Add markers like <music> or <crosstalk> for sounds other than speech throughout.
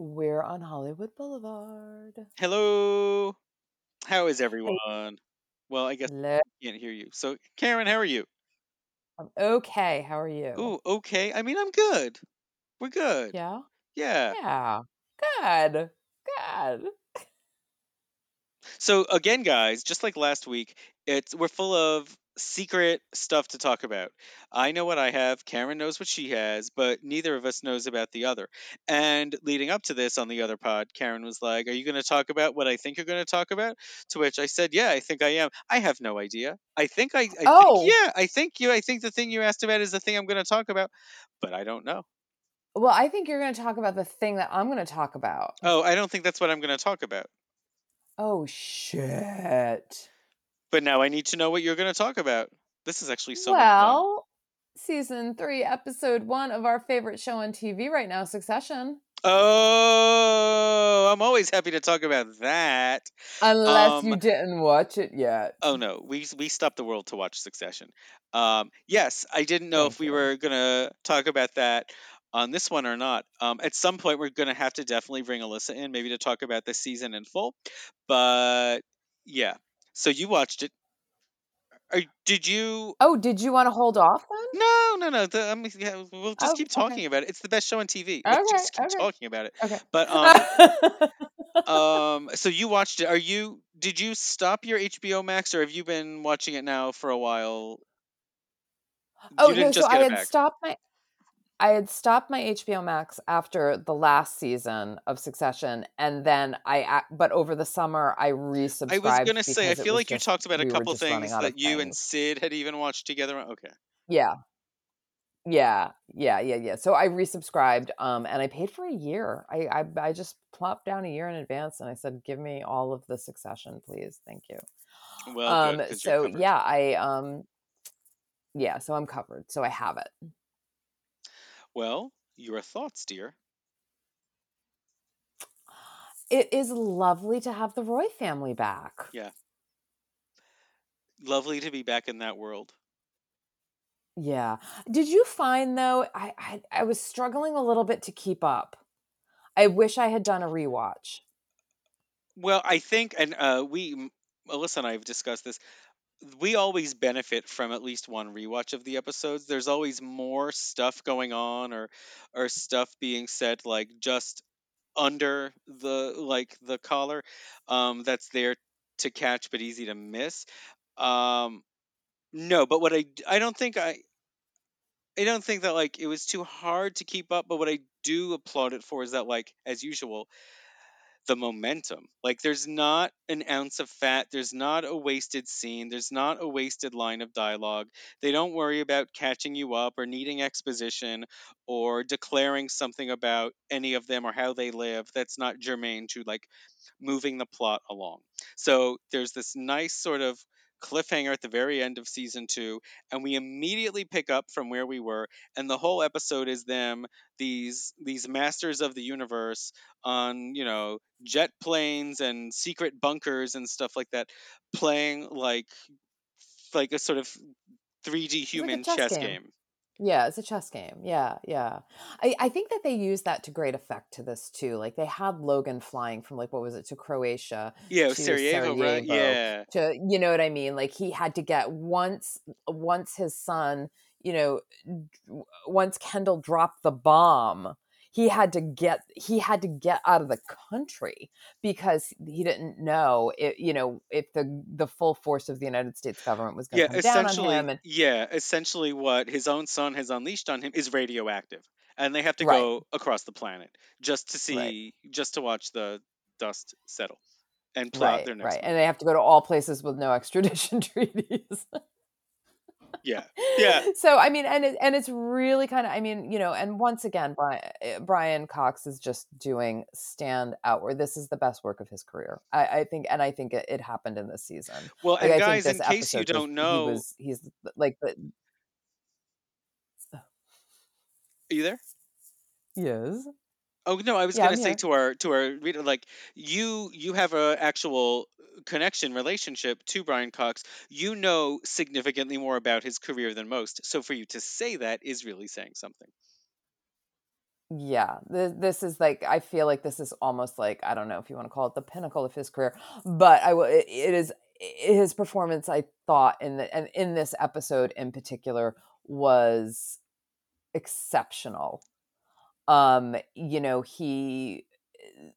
We're on Hollywood Boulevard. Hello. How is everyone? Well, I guess Hello. I can't hear you. So, Karen, how are you? I'm okay. How are you? Oh, okay. I mean, I'm good. We're good. Yeah. Yeah. Yeah. Good. Good. So again, guys, just like last week, it's we're full of secret stuff to talk about. I know what I have, Karen knows what she has, but neither of us knows about the other. And leading up to this on the other pod, Karen was like, "Are you going to talk about what I think you're going to talk about?" To which I said, "Yeah, I think I am. I have no idea. I think I, I think, Oh. yeah, I think you. I think the thing you asked about is the thing I'm going to talk about, but I don't know. Well, I think you're going to talk about the thing that I'm going to talk about. Oh, I don't think that's what I'm going to talk about. Oh shit. But now I need to know what you're going to talk about. This is actually so well, season 3, episode 1 of our favorite show on TV right now, Succession. Oh, I'm always happy to talk about that. Unless you Um, didn't watch it yet. Oh no, we we stopped the world to watch Succession. Um, yes, I didn't know if we you. were gonna talk about that on this one or not. Um, at some point, we're gonna have to definitely bring Alyssa in, maybe to talk about this season in full. But yeah, so you watched it. Are, did you? Oh, did you want to hold off then? No, no, no. The, yeah, we'll just Oh, keep okay. talking about it. It's the best show on TV. Let's Okay, just keep okay. talking about it. Okay. But <laughs> um, um, so you watched it. Are you? Did you stop your HBO Max, or have you been watching it now for a while? oh no, so I had back. stopped my I had stopped my HBO Max after the last season of Succession, and then I, but over the summer I resubscribed. I was gonna say, I feel like you talked about a we couple things that you and. Sid had even watched together. Okay. Yeah, yeah, yeah, yeah, yeah. So I resubscribed, um, and I paid for a year. I, I, I just plopped down a year in advance, and I said, "Give me all of the Succession, please, thank you." Well, um, good, so yeah, I, um, yeah, so I'm covered. So I have it. Well, your thoughts, dear. It is lovely to have the Roy family back. Yeah. Lovely to be back in that world. Yeah. Did you find though? I, I I was struggling a little bit to keep up. I wish I had done a rewatch. Well, I think, and uh, we, m- Alyssa and I have discussed this. We always benefit from at least one rewatch of the episodes. There's always more stuff going on, or or stuff being said like just under the like the collar, um, that's there to catch but easy to miss. Um, no, but what I I don't think I I don't think that like it was too hard to keep up. But what I do applaud it for is that like as usual, the momentum. Like there's not an ounce of fat, there's not a wasted scene, there's not a wasted line of dialogue. They don't worry about catching you up or needing exposition or declaring something about any of them or how they live that's not germane to like moving the plot along. So there's this nice sort of cliffhanger at the very end of season 2 and we immediately pick up from where we were and the whole episode is them these these masters of the universe on you know jet planes and secret bunkers and stuff like that playing like like a sort of 3D like human chess chess game. game. Yeah, it's a chess game. Yeah, yeah. I, I think that they used that to great effect to this too. Like they had Logan flying from like what was it to Croatia Yeah, to was Sarajevo, right? Yeah. to you know what I mean? Like he had to get once once his son, you know, once Kendall dropped the bomb, he had to get he had to get out of the country because he didn't know it, you know, if the the full force of the United States government was going Yeah, to come down on him and yeah, essentially what his own son has unleashed on him is radioactive. And they have to Right. go across the planet just to see Right. just to watch the dust settle and plot right, their next right. And they have to go to all places with no <laughs> extradition treaties. Yeah. Yeah. <laughs> So I mean, and it, and it's really kind of I mean, you know, and once again, Brian, eh, Brian Cox is just doing stand out where this is the best work of his career. I, I think, and I think it, it happened in this season. Well, Like and I guys, in case you don't know, he was he's like the are you there? yes. Oh no, I was Yeah, gonna I'm say here. to our to our reader, like you you have a actual connection relationship to Brian Cox. You know significantly more about his career than most. So for you to say that is really saying something. yeah this, this is like i feel like this is almost like i don't know if you want to call it the pinnacle of his career but i will it, it is his performance i thought in the and in this episode in particular was exceptional um you know he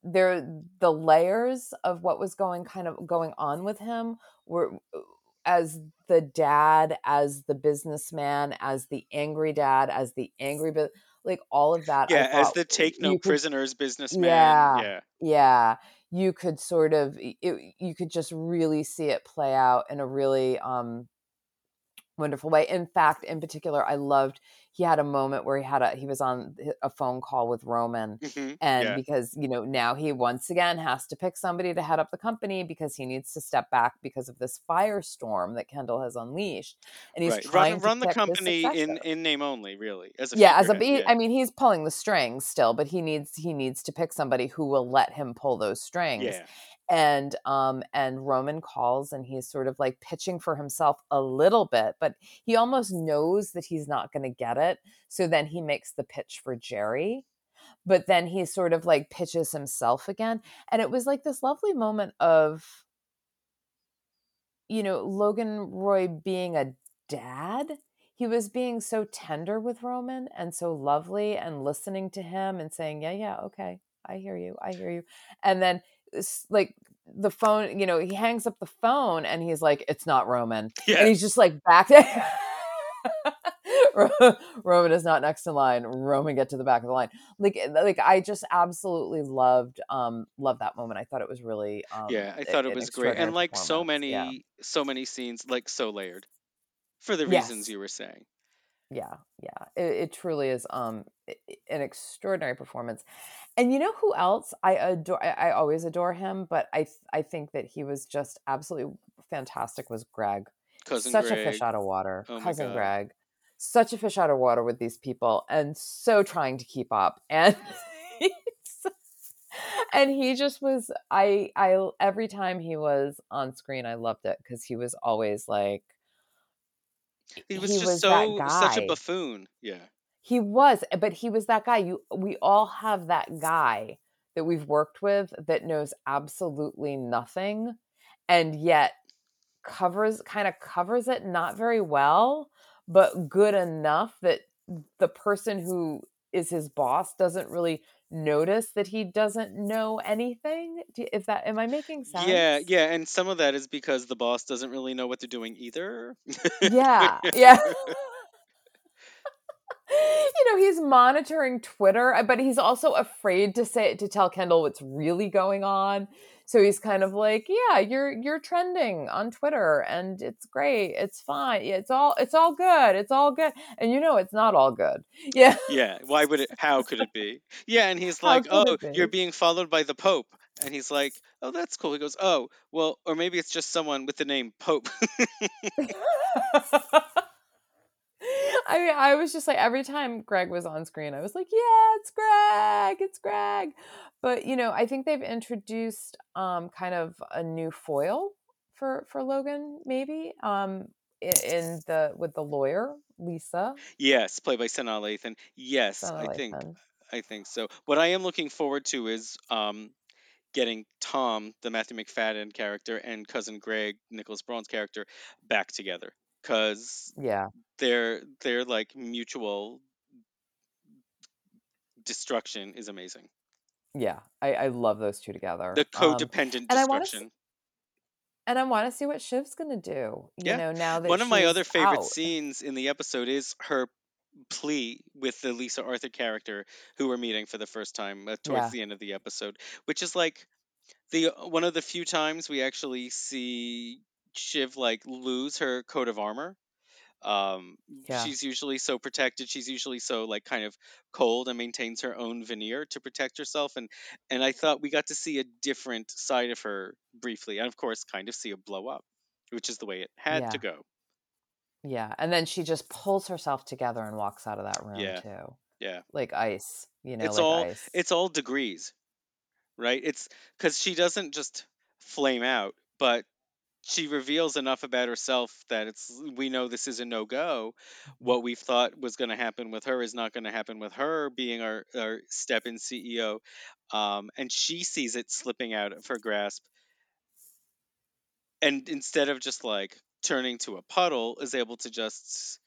there the layers of what was going kind of going on with him were as the dad as the businessman as the angry dad as the angry but like all of that yeah as the take no prisoners could, businessman yeah yeah. yeah you could sort of it, you could just really see it play out in a really um wonderful way. In fact in particular i loved he had a moment where he had a he was on a phone call with Roman mm-hmm. and yeah. because you know now he once again has to pick somebody to head up the company because he needs to step back because of this firestorm that Kendall has unleashed and he's right. trying run, to run the company in in name only really as a yeah as a he, yeah. I mean he's pulling the strings still but he needs he needs to pick somebody who will let him pull those strings yeah and um and roman calls and he's sort of like pitching for himself a little bit but he almost knows that he's not going to get it so then he makes the pitch for jerry but then he sort of like pitches himself again and it was like this lovely moment of you know logan roy being a dad he was being so tender with roman and so lovely and listening to him and saying yeah yeah okay i hear you i hear you and then like the phone, you know, he hangs up the phone and he's like, it's not Roman. Yeah. And he's just like back there. <laughs> <laughs> Roman is not next in line. Roman get to the back of the line. Like eh, like I just absolutely loved um loved that moment. I thought it was really um Yeah, I thought it was great. And like so many yeah. so many scenes like so layered for the reasons yes. you were saying. Yeah, yeah. It, it truly is um an extraordinary performance. And you know who else I adore? I, I always adore him, but I I think that he was just absolutely fantastic. Was Greg cousin Greg. such Greg. a fish out of water? Oh cousin Greg, such a fish out of water with these people, and so trying to keep up. <laughs> And and he just was. I I every time he was on screen, I loved it because he was always like. He was he just was so such a buffoon. Yeah. He was, but he was that guy. You we all have that guy that we've worked with that knows absolutely nothing and yet covers kind of covers it not very well, but good enough that the person who is his boss doesn't really notice that he doesn't know anything? If that am i making sense? yeah yeah and some of that is because the boss doesn't really know what they're doing either. Yeah <laughs> yeah <laughs> you know he's monitoring twitter uh, but he's also afraid to say to tell kendall what's really going on. So he's kind of like yeah you're you're trending on twitter and it's great it's fine it's all it's all good it's all good. And you know it's not all good. <laughs> Yeah. Yeah why would it how could it be? Yeah and he's <laughs> like oh you're being followed by the pope. And he's like oh that's cool. He goes oh well or maybe it's just someone with the name pope <laughs> I mean, I was just like every time Greg was on screen, I was like, "Yeah, it's Greg, it's Greg." But you know, I think they've introduced um, kind of a new foil for for Logan, maybe um, in, in the with the lawyer Lisa. Yes, played by Sanaa Lathan. Yes, I think I think so. What I am looking forward to is um, getting Tom, the Matthew Macfadyen character, and cousin Greg, Nicholas Braun's character, back together because Yeah, their their like mutual destruction is amazing. yeah, I, I love those two together. The Um, codependent and I want to destruction. and I want to see what Shiv's gonna do. You Yeah. know, now that One of my other favorite out. scenes in the episode is her plea with the Lisa Arthur character who we're meeting for the first time uh, towards Yeah, the end of the episode, which is like the one of the few times we actually see Shiv like lose her coat of armor. Um, yeah, she's usually so protected. She's usually so like kind of cold and maintains her own veneer to protect herself. And and I thought we got to see a different side of her briefly, and of course, kind of see a blow up, which is the way it had to go. yeah. And then she just pulls herself together and walks out of that room Yeah, too, yeah. like ice. You know, It's like all ice. it's all degrees, right? It's because she doesn't just flame out, but she reveals enough about herself that it's we know this is a no go. What we thought was going to happen with her is not going to happen with her being our, our step in CEO, um, and she sees it slipping out of her grasp, and instead of just like turning to a puddle, is able to just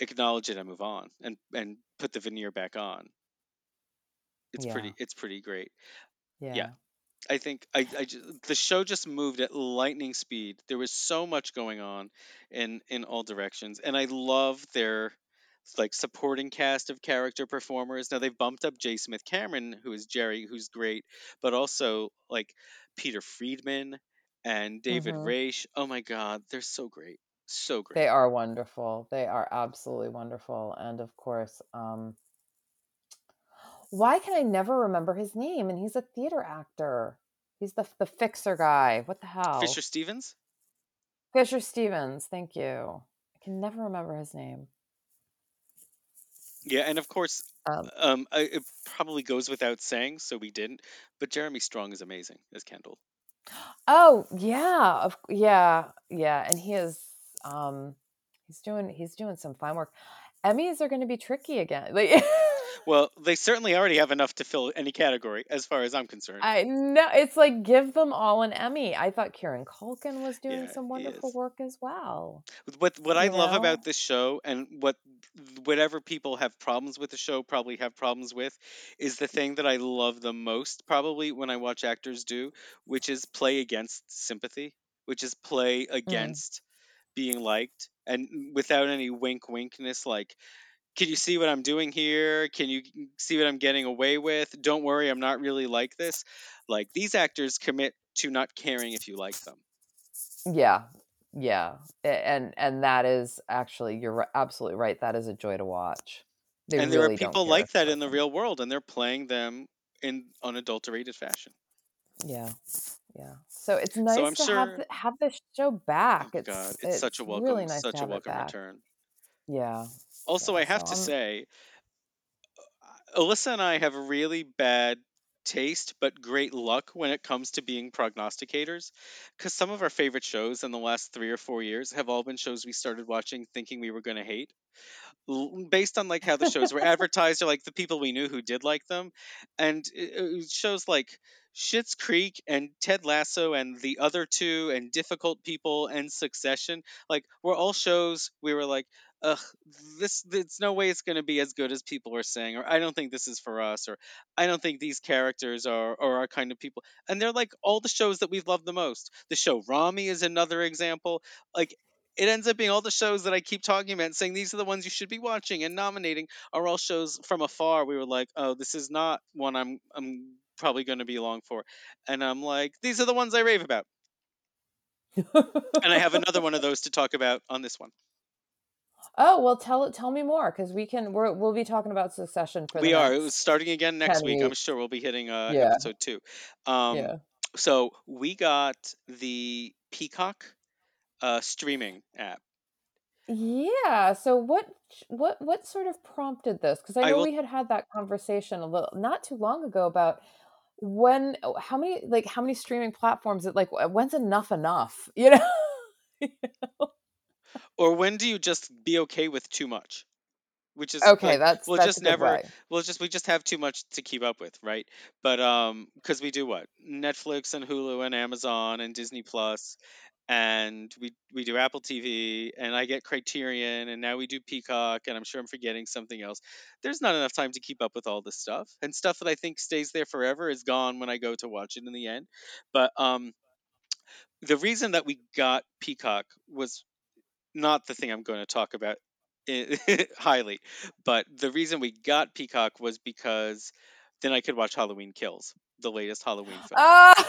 acknowledge it and move on and and put the veneer back on. It's Yeah. pretty. It's pretty great. Yeah. I think I, I ju- the show just moved at lightning speed. There was so much going on in in all directions, and I love their like supporting cast of character performers. Now they've bumped up J. Smith Cameron, who is Jerry, who's great, but also like Peter Friedman and David Mhm. Rasche. Oh my God, they're so great, so great. They are wonderful. They are absolutely wonderful. And of course, um why can I never remember his name? And he's a theater actor. He's the the fixer guy. What the hell? Fisher Stevens. Fisher Stevens. Thank you. I can never remember his name. Yeah, and of course, Um, um, I, it probably goes without saying, so we didn't. But Jeremy Strong is amazing as Kendall. oh yeah, of yeah, yeah, and he is um he's doing he's doing some fine work. Emmys are going to be tricky again. Like <laughs> Well, they certainly already have enough to fill any category, as far as I'm concerned. I know it's like give them all an Emmy. I thought Kieran Culkin was doing Yeah, some wonderful work as well. What what I You love about this show, and what whatever people have problems with the show probably have problems with, is the thing that I love the most. Probably when I watch actors do, which is play against sympathy, which is play mm. against being liked, and without any wink winkness, like. Can you see what I'm doing here? Can you see what I'm getting away with? Don't worry, I'm not really like this. Like these actors commit to not caring if you like them. Yeah. Yeah. And and that is actually you're absolutely right. That is a joy to watch. They and there really are people like that in the real world and they're playing them in unadulterated fashion Yeah. Yeah. So it's nice so I'm to have sure- th- have this show back. oh it's god it's, such a welcome really nice such a welcome return Yeah. Also i have to say uh, alyssa and i have really bad taste but great luck when it comes to being prognosticators because some of our favorite shows in the last three or four years have all been shows we started watching thinking we were going to hate based on like how the shows were <laughs> advertised or like the people we knew who did like them and it, it shows like Schitt's Creek and Ted Lasso and the other two and Difficult People and Succession like were all shows we were like ugh this it's no way it's going to be as good as people are saying or I don't think this is for us or I don't think these characters are, are our kind of people and they're like all the shows that we've loved the most the show Ramy is another example like it ends up being all the shows that I keep talking about and saying these are the ones you should be watching and nominating are all shows from afar. We were like, oh, this is not one I'm I'm probably going to be along for, and I'm like, these are the ones I rave about, and I have another one of those to talk about on this one. Oh well, tell tell me more because we can we're, we'll be talking about Succession for we the are next- it was starting again next 10 week. I'm sure we'll be hitting uh, Yeah. episode two. Um, yeah. So we got the Peacock uh, streaming app. Yeah. So what what what sort of prompted this? Because I I know will- we had had that conversation a little not too long ago about when oh, how many like how many streaming platforms it like when's enough enough <laughs> you know <laughs> Or when do you just be okay with too much? Which is okay like, that's we'll that's just never way. Well, just we just have too much to keep up with, right? But um, because we do what Netflix and Hulu and Amazon and Disney Plus, and we we do Apple TV, and I get Criterion, and now we do Peacock, and I'm sure I'm forgetting something else. There's not enough time to keep up with all this stuff, and stuff that I think stays there forever is gone when I go to watch it in the end. But um, the reason that we got Peacock was not the thing I'm going to talk about <laughs> highly, but the reason we got Peacock was because then I could watch Halloween Kills, the latest Halloween film, <laughs> Ah,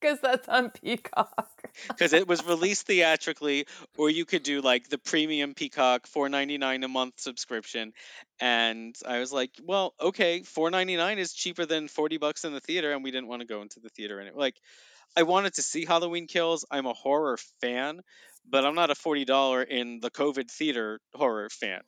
because that's on Peacock. because it was released theatrically, or you could do like the premium Peacock, four ninety nine a month subscription, and I was like, well, okay, four ninety nine is cheaper than forty bucks in the theater, and we didn't want to go into the theater, and it like. I wanted to see Halloween Kills. I'm a horror fan, but I'm not a forty dollar in the COVID theater horror fan.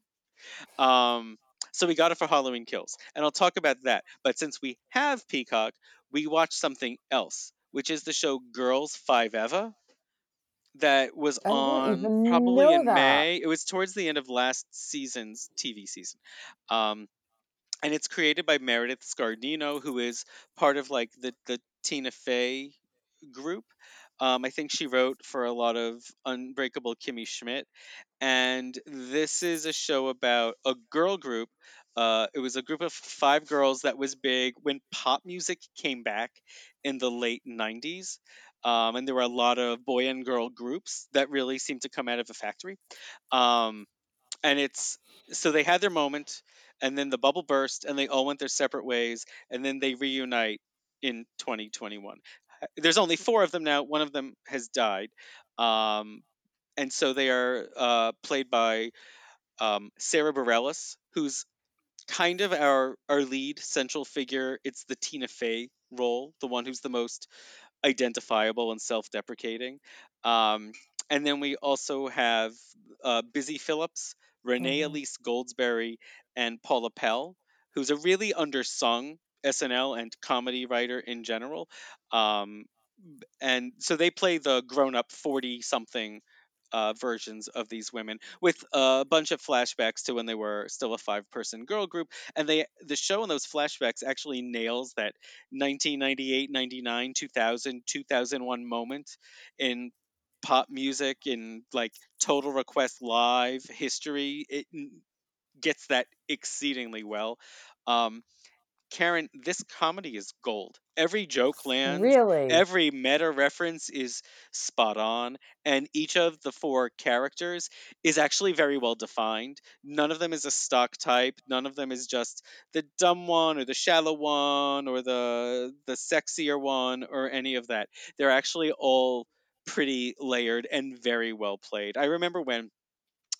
Um, so we got it for Halloween Kills, and I'll talk about that. But since we have Peacock, we watched something else. which is the show Girls Five Eva that was on probably in that. May. It was towards the end of last season's TV season. Um, and it's created by Meredith Scardino, who is part of like the the Tina Fey group. Um, I think she wrote for a lot of Unbreakable Kimmy Schmidt, and this is a show about a girl group. Uh, it was a group of five girls that was big when pop music came back in the late '90s, um, and there were a lot of boy and girl groups that really seemed to come out of a factory. Um, and it's so they had their moment and then the bubble burst and they all went their separate ways and then they reunite in 2021 there's only four of them now. One of them has died. Um, and so they are uh, played by um, sarah bareilles who's kind of our our lead central figure. It's the tina fey role the one who's the most identifiable and self-deprecating. Um, and then we also have uh, busy phillips renee Mhm. elise goldsberry and paula pell who's a really undersung snl and comedy writer in general um, and so they play the grown-up 40 something uh, versions of these women with a bunch of flashbacks to when they were still a five person girl group and they the show in those flashbacks actually nails that 1998 99 2000 2001 moment in pop music in like total request live history it gets that exceedingly well um Karen, this comedy is gold. Every joke lands, Really? every meta reference is spot on, and each of the four characters is actually very well defined. None of them is a stock type. None of them is just the dumb one or the shallow one or the the sexier one or any of that. They're actually all pretty layered and very well played. I remember when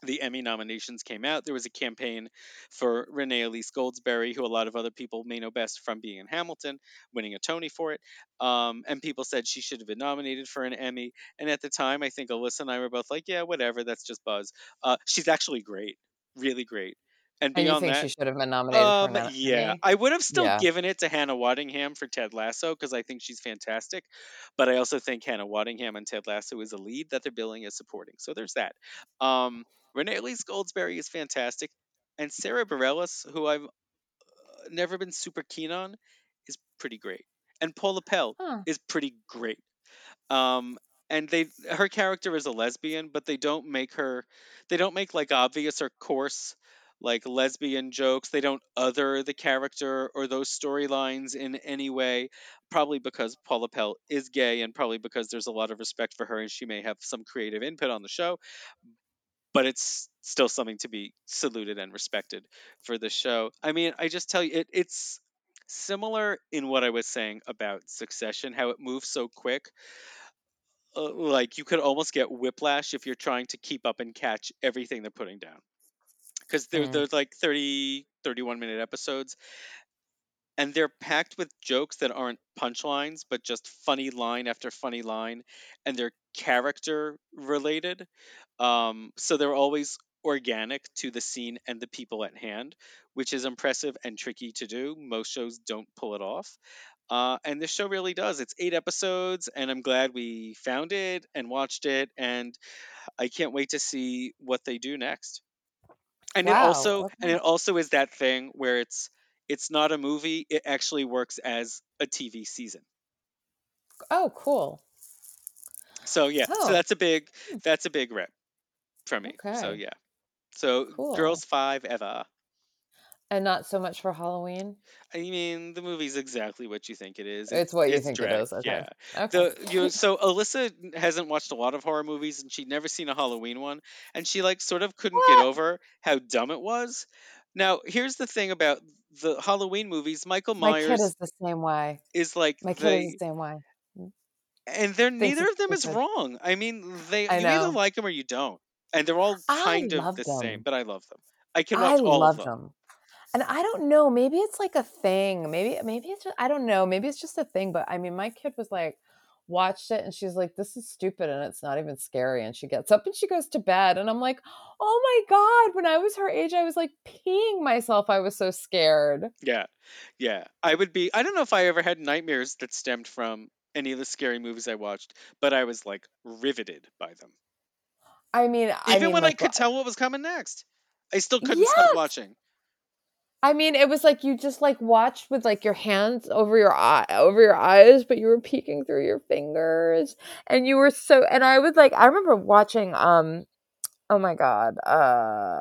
the Emmy nominations came out, there was a campaign for Renee Elise Goldsberry, who a lot of other people may know best from being in Hamilton, winning a Tony for it. Um, and people said she should have been nominated for an Emmy. And at the time, I think Alyssa and I were both like, yeah, whatever, that's just buzz. Uh, she's actually great, really great. And beyond think that, she should have been nominated um, yeah, I would have still Yeah. given it to Hannah Waddingham for Ted Lasso because I think she's fantastic. But I also think Hannah Waddingham and Ted Lasso is a lead that they're billing as supporting. So there's that. Um, Renee Elise Goldsberry is fantastic, and Sarah Bareilles, who I've uh, never been super keen on, is pretty great. And Paula Pell Huh. is pretty great. Um, and they her character is a lesbian, but they don't make her they don't make like obvious or coarse like lesbian jokes. They don't other the character or those storylines in any way. Probably because Paula Pell is gay, and probably because there's a lot of respect for her, and she may have some creative input on the show. But it's still something to be saluted and respected for the show. I mean, I just tell you, it, it's similar in what I was saying about Succession, how it moves so quick uh, like you could almost get whiplash if you're trying to keep up and catch everything they're putting down because they're, Mm. they're like 30 31 minute episodes and they're packed with jokes that aren't punchlines but just funny line after funny line and they're character related um, so they're always organic to the scene and the people at hand which is impressive and tricky to do. Most shows don't pull it off uh, and this show really does. It's eight episodes and i'm glad we found it and watched it and i can't wait to see what they do next and it Wow. also and it also is that thing where it's it's not a movie it actually works as a tv season Oh, cool. so yeah so Oh. that's a big hmm. that's a big rep from me so yeah so Cool. girls five eva And not so much for Halloween. i mean the movie's exactly what you think it is It's what you it's think drag it is. Okay. yeah Okay. the you so Alyssa hasn't watched a lot of horror movies and she'd never seen a Halloween one and she like sort of couldn't get over how dumb it was. Now, here's the thing about the Halloween movies, Michael My kid Myers is the same way. is like My kid is the same way. and they're neither of them is wrong. I mean, they I you either like them or you don't. And they're all I kind of the same, but I love them. I can I watch all of love them. them. And I don't know, maybe it's like a thing. Maybe maybe it's just I don't know, maybe it's just a thing, but I mean my kid was like watched it and she's like this is stupid and it's not even scary and she gets up and she goes to bed and I'm like, "Oh my god, when I was her age I was like peeing myself. I was so scared." Yeah. Yeah. I would be I don't know if I ever had nightmares that stemmed from any of the scary movies I watched, but I was like riveted by them. I mean, I Even mean, when I like, could tell what was coming next, I still couldn't yes. stop watching. I mean, it was like you just like watched with like your hands over your eye over your eyes, but you were peeking through your fingers, and you were so. And I was like, I remember watching. Um, oh my god, uh,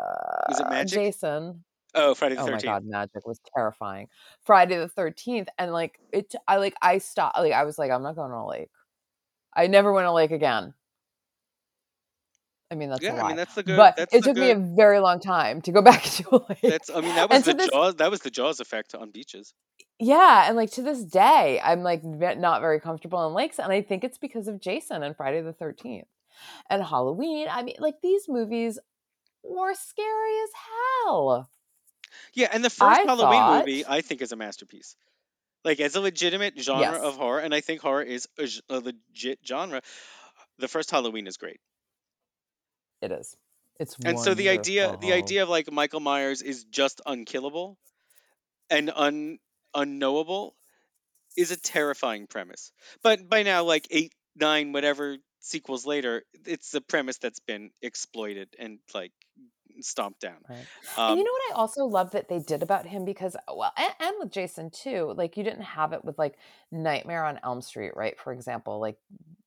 Was it Magic? Jason. Oh, Friday the Thirteenth. Oh my god, Magic was terrifying. Friday the Thirteenth, and like it, I like I stopped. Like I was like, I'm not going to a lake. I never went to a lake again. I mean, that's Yeah, a I mean that's the good. but it took me a very long time to go <laughs> back to a lake. That's. I mean that was the this- Jaws. That was the Jaws effect on beaches. yeah, and like to this day, I'm like not very comfortable in lakes, and I think it's because of Jason and Friday the Thirteenth and Halloween. I mean, like these movies were scary as hell. Yeah, and the first I Halloween thought- movie I think is a masterpiece. Like as a legitimate genre Yes. of horror, and I think horror is a legit genre. The first Halloween is great, It is. It's and so the idea, the idea of like Michael Myers is just unkillable and un unknowable is a terrifying premise. But by now, like eight, nine, whatever sequels later, it's the premise that's been exploited and like stomped down. Right. Um, and you know what I also love that they did about him because well, and, and with Jason too. Like you didn't have it with like Nightmare on Elm Street, right? For example, like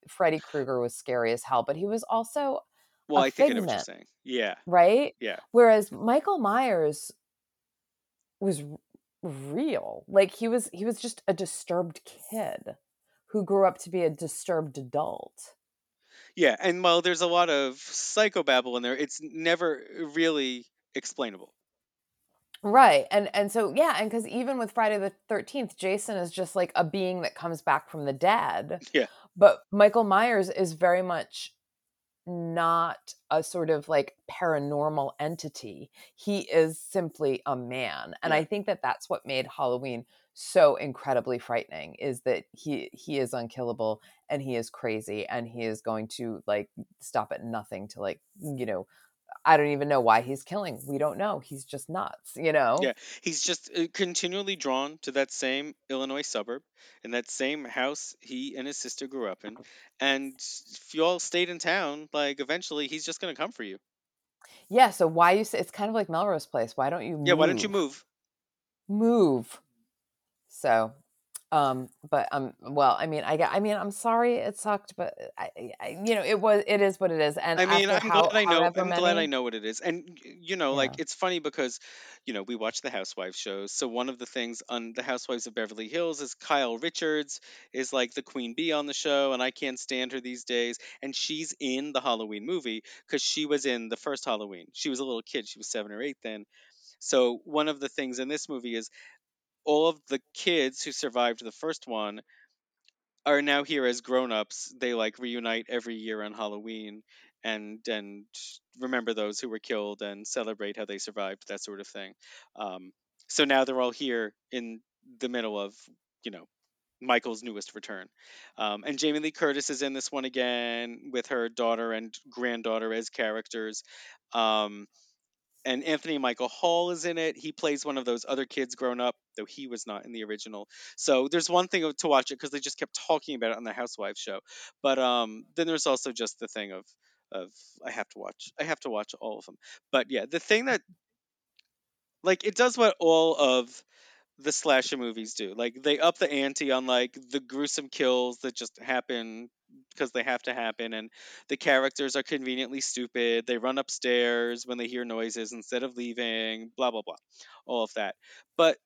Freddy Krueger was scary as hell, but he was also well, I think I know what you're saying. Yeah, right. yeah. Whereas Michael Myers was real. Like he was he was just a disturbed kid who grew up to be a disturbed adult. Yeah, and while there's a lot of psychobabble in there, it's never really explainable. Right. And and so yeah, and cuz even with Friday the 13th, Jason is just like a being that comes back from the dead. Yeah. But Michael Myers is very much not a sort of like paranormal entity. He is simply a man. And Yeah. I think that that's what made Halloween so incredibly frightening is that he he is unkillable and he is crazy and he is going to like stop at nothing to like you know I don't even know why he's killing. We don't know. He's just nuts, you know? Yeah, he's just uh, continually drawn to that same Illinois suburb and that same house he and his sister grew up in. And if you all stayed in town, like eventually he's just gonna come for you. Yeah, so why you say it's kind of like Melrose Place. Why don't you move? Yeah, why don't you move? Move. So, um, but um, well, I mean, I I mean, I'm sorry it sucked, but I, I you know, it was, it is what it is. And I mean, I'm how, glad I know. I'm glad I know what it is, and you know, like it's funny because, you know, we watch the Housewives shows. So one of the things on the Housewives of Beverly Hills is Kyle Richards is like the queen bee on the show, and I can't stand her these days. And she's in the Halloween movie because she was in the first Halloween. She was a little kid. She was seven or eight then. So one of the things in this movie is all of the kids who survived the first one are now here as grown-ups. They like reunite every year on Halloween and and remember those who were killed and celebrate how they survived, that sort of thing. Um, so now they're all here in the middle of you know Michael's newest return. Um, and Jamie Lee Curtis is in this one again with her daughter and granddaughter as characters. Um, and Anthony Michael Hall is in it. He plays one of those other kids grown up, though he was not in the original. So there's one thing to watch it because they just kept talking about it on the Housewives show. But um, then there's also just the thing of of I have to watch. I have to watch all of them. But yeah, the thing that like it does what all of the slasher movies do. Like they up the ante on like the gruesome kills that just happen because they have to happen and the characters are conveniently stupid. They run upstairs when they hear noises instead of leaving, blah blah blah. All of that. But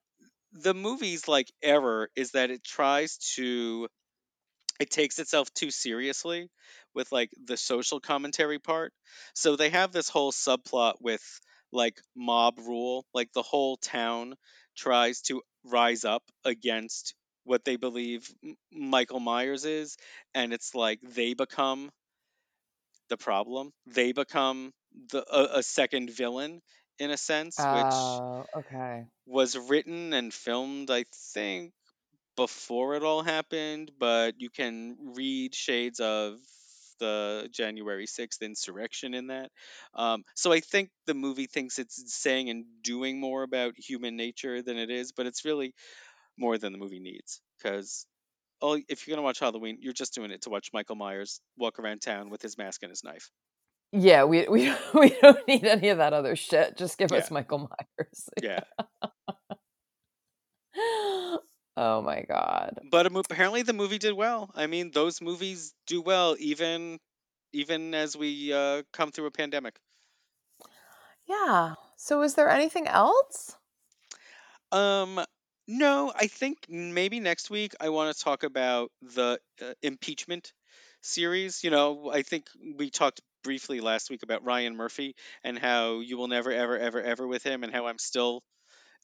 the movie's like error is that it tries to it takes itself too seriously with like the social commentary part. So they have this whole subplot with like mob rule, like the whole town tries to rise up against what they believe Michael Myers is and it's like they become the problem. They become the a, a second villain in a sense, which Oh, okay. was written and filmed, I think, before it all happened, but you can read shades of the January 6th insurrection in that. Um, so I think the movie thinks it's saying and doing more about human nature than it is, but it's really more than the movie needs because oh, if you're gonna watch Halloween, you're just doing it to watch Michael Myers walk around town with his mask and his knife. Yeah, we we <laughs> we don't need any of that other shit. Just give Yeah. us Michael Myers. Yeah, <laughs> <laughs> oh my god. but apparently the movie did well. I mean, those movies do well even even as we uh, come through a pandemic. Yeah. So is there anything else? Um, no, I think maybe next week I want to talk about the uh, impeachment series. You know, I think we talked briefly last week about Ryan Murphy and how you will never, ever, ever, ever with him, and how I'm still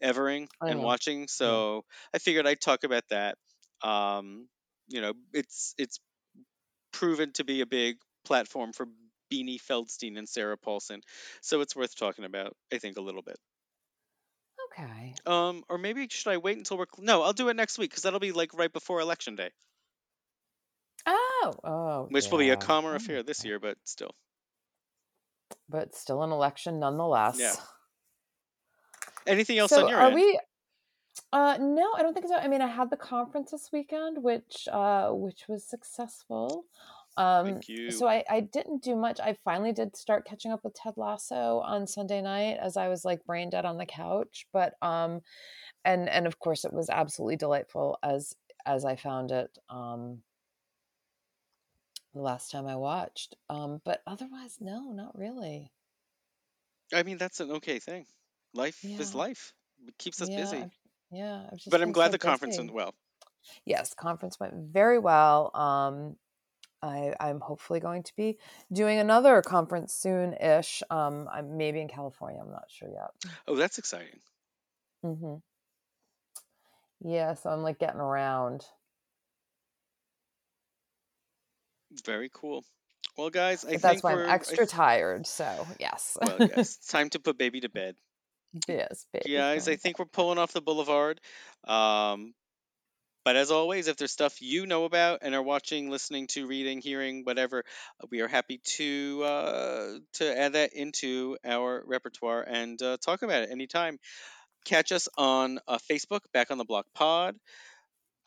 evering and know. watching. So I figured I'd talk about that. Um, you know, it's it's proven to be a big platform for Beanie Feldstein and Sarah Paulson, so it's worth talking about. I think a little bit. Okay. Um, or maybe should I wait until we're cl- no? I'll do it next week because that'll be like right before election day, Oh. Oh. which will be a yeah. calmer Oh, affair this year, but still. But still an election nonetheless. Anything else so on your are end? we uh no i don't think so i mean i had the conference this weekend which uh which was successful um Thank you. so I, I didn't do much i finally did start catching up with ted lasso on sunday night as i was like brain dead on the couch but um and and of course it was absolutely delightful as as i found it um the last time i watched um but otherwise no not really I mean, that's an okay thing. Life is life. It keeps us yeah busy. Yeah But I'm glad so the conference went well. yes conference went very well um I, I'm hopefully going to be doing another conference soon ish. Um, I'm maybe in California. I'm not sure yet. Oh, that's exciting. Mm-hmm. Yeah, so I'm like getting around. Very cool. Well, guys, I But that's why I'm I extra th- tired. So yes, well, yes, it's <laughs> time to put baby to bed. Yes, baby. Guys, I think we're pulling off the boulevard. Um, but as always, if there's stuff you know about and are watching, listening to, reading, hearing, whatever, uh, we are happy to uh, to add that into our repertoire and uh, talk about it anytime. Catch us on uh, Facebook, Back on the Block Pod.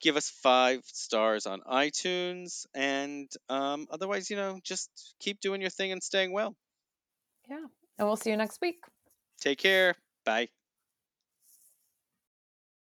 Give us five stars on iTunes, and um, otherwise, you know, just keep doing your thing and staying well. Yeah, and we'll see you next week. Take care. Bye.